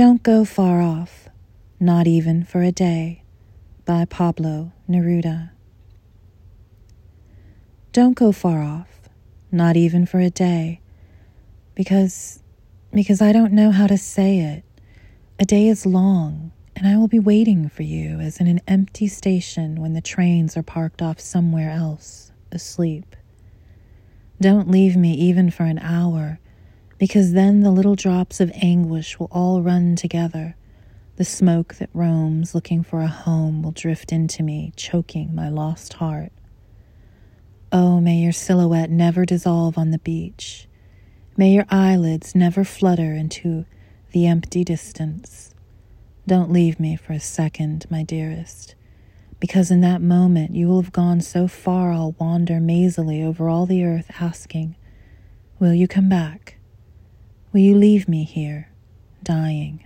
Don't go far off, not even for a day, by Pablo Neruda. Don't go far off, not even for a day, because because I don't know how to say it. A day is long, and I will be waiting for you as in an empty station when the trains are parked off somewhere else, asleep. Don't leave me even for an hour, because then the little drops of anguish will all run together. The smoke that roams looking for a home will drift into me, choking my lost heart. Oh, may your silhouette never dissolve on the beach. May your eyelids never flutter into the empty distance. Don't leave me for a second, my dearest, because in that moment you will have gone so far I'll wander mazily over all the earth asking, Will you come back? Will you leave me here, dying?